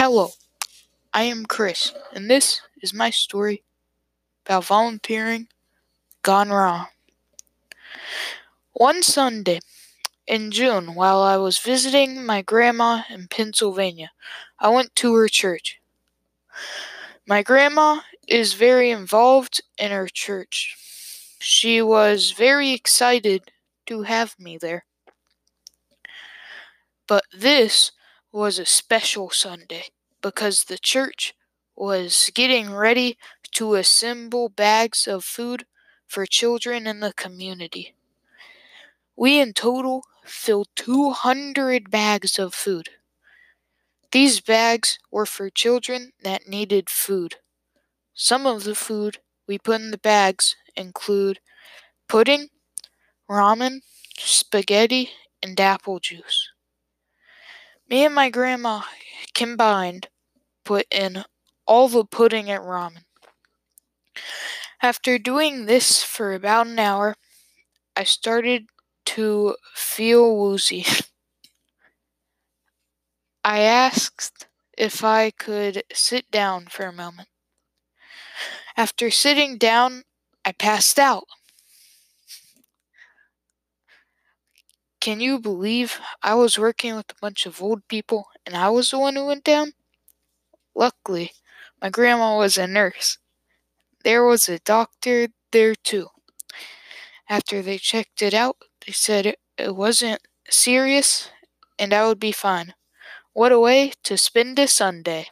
Hello, I am Chris, and this is my story about volunteering gone wrong. One Sunday in June, while I was visiting my grandma in Pennsylvania, I went to her church. My grandma is very involved in her church. She was very excited to have me there. But this was a special Sunday because the church was getting ready to assemble bags of food for children in the community. We in total filled 200 bags of food. These bags were for children that needed food. Some of the food we put in the bags include pudding, ramen, spaghetti, and apple juice. Me and my grandma combined put in all the pudding and ramen. After doing this for about an hour, I started to feel woozy. I asked if I could sit down for a moment. After sitting down, I passed out. Can you believe I was working with a bunch of old people and I was the one who went down? Luckily, my grandma was a nurse. There was a doctor there too. After they checked it out, they said it, wasn't serious and I would be fine. What a way to spend a Sunday!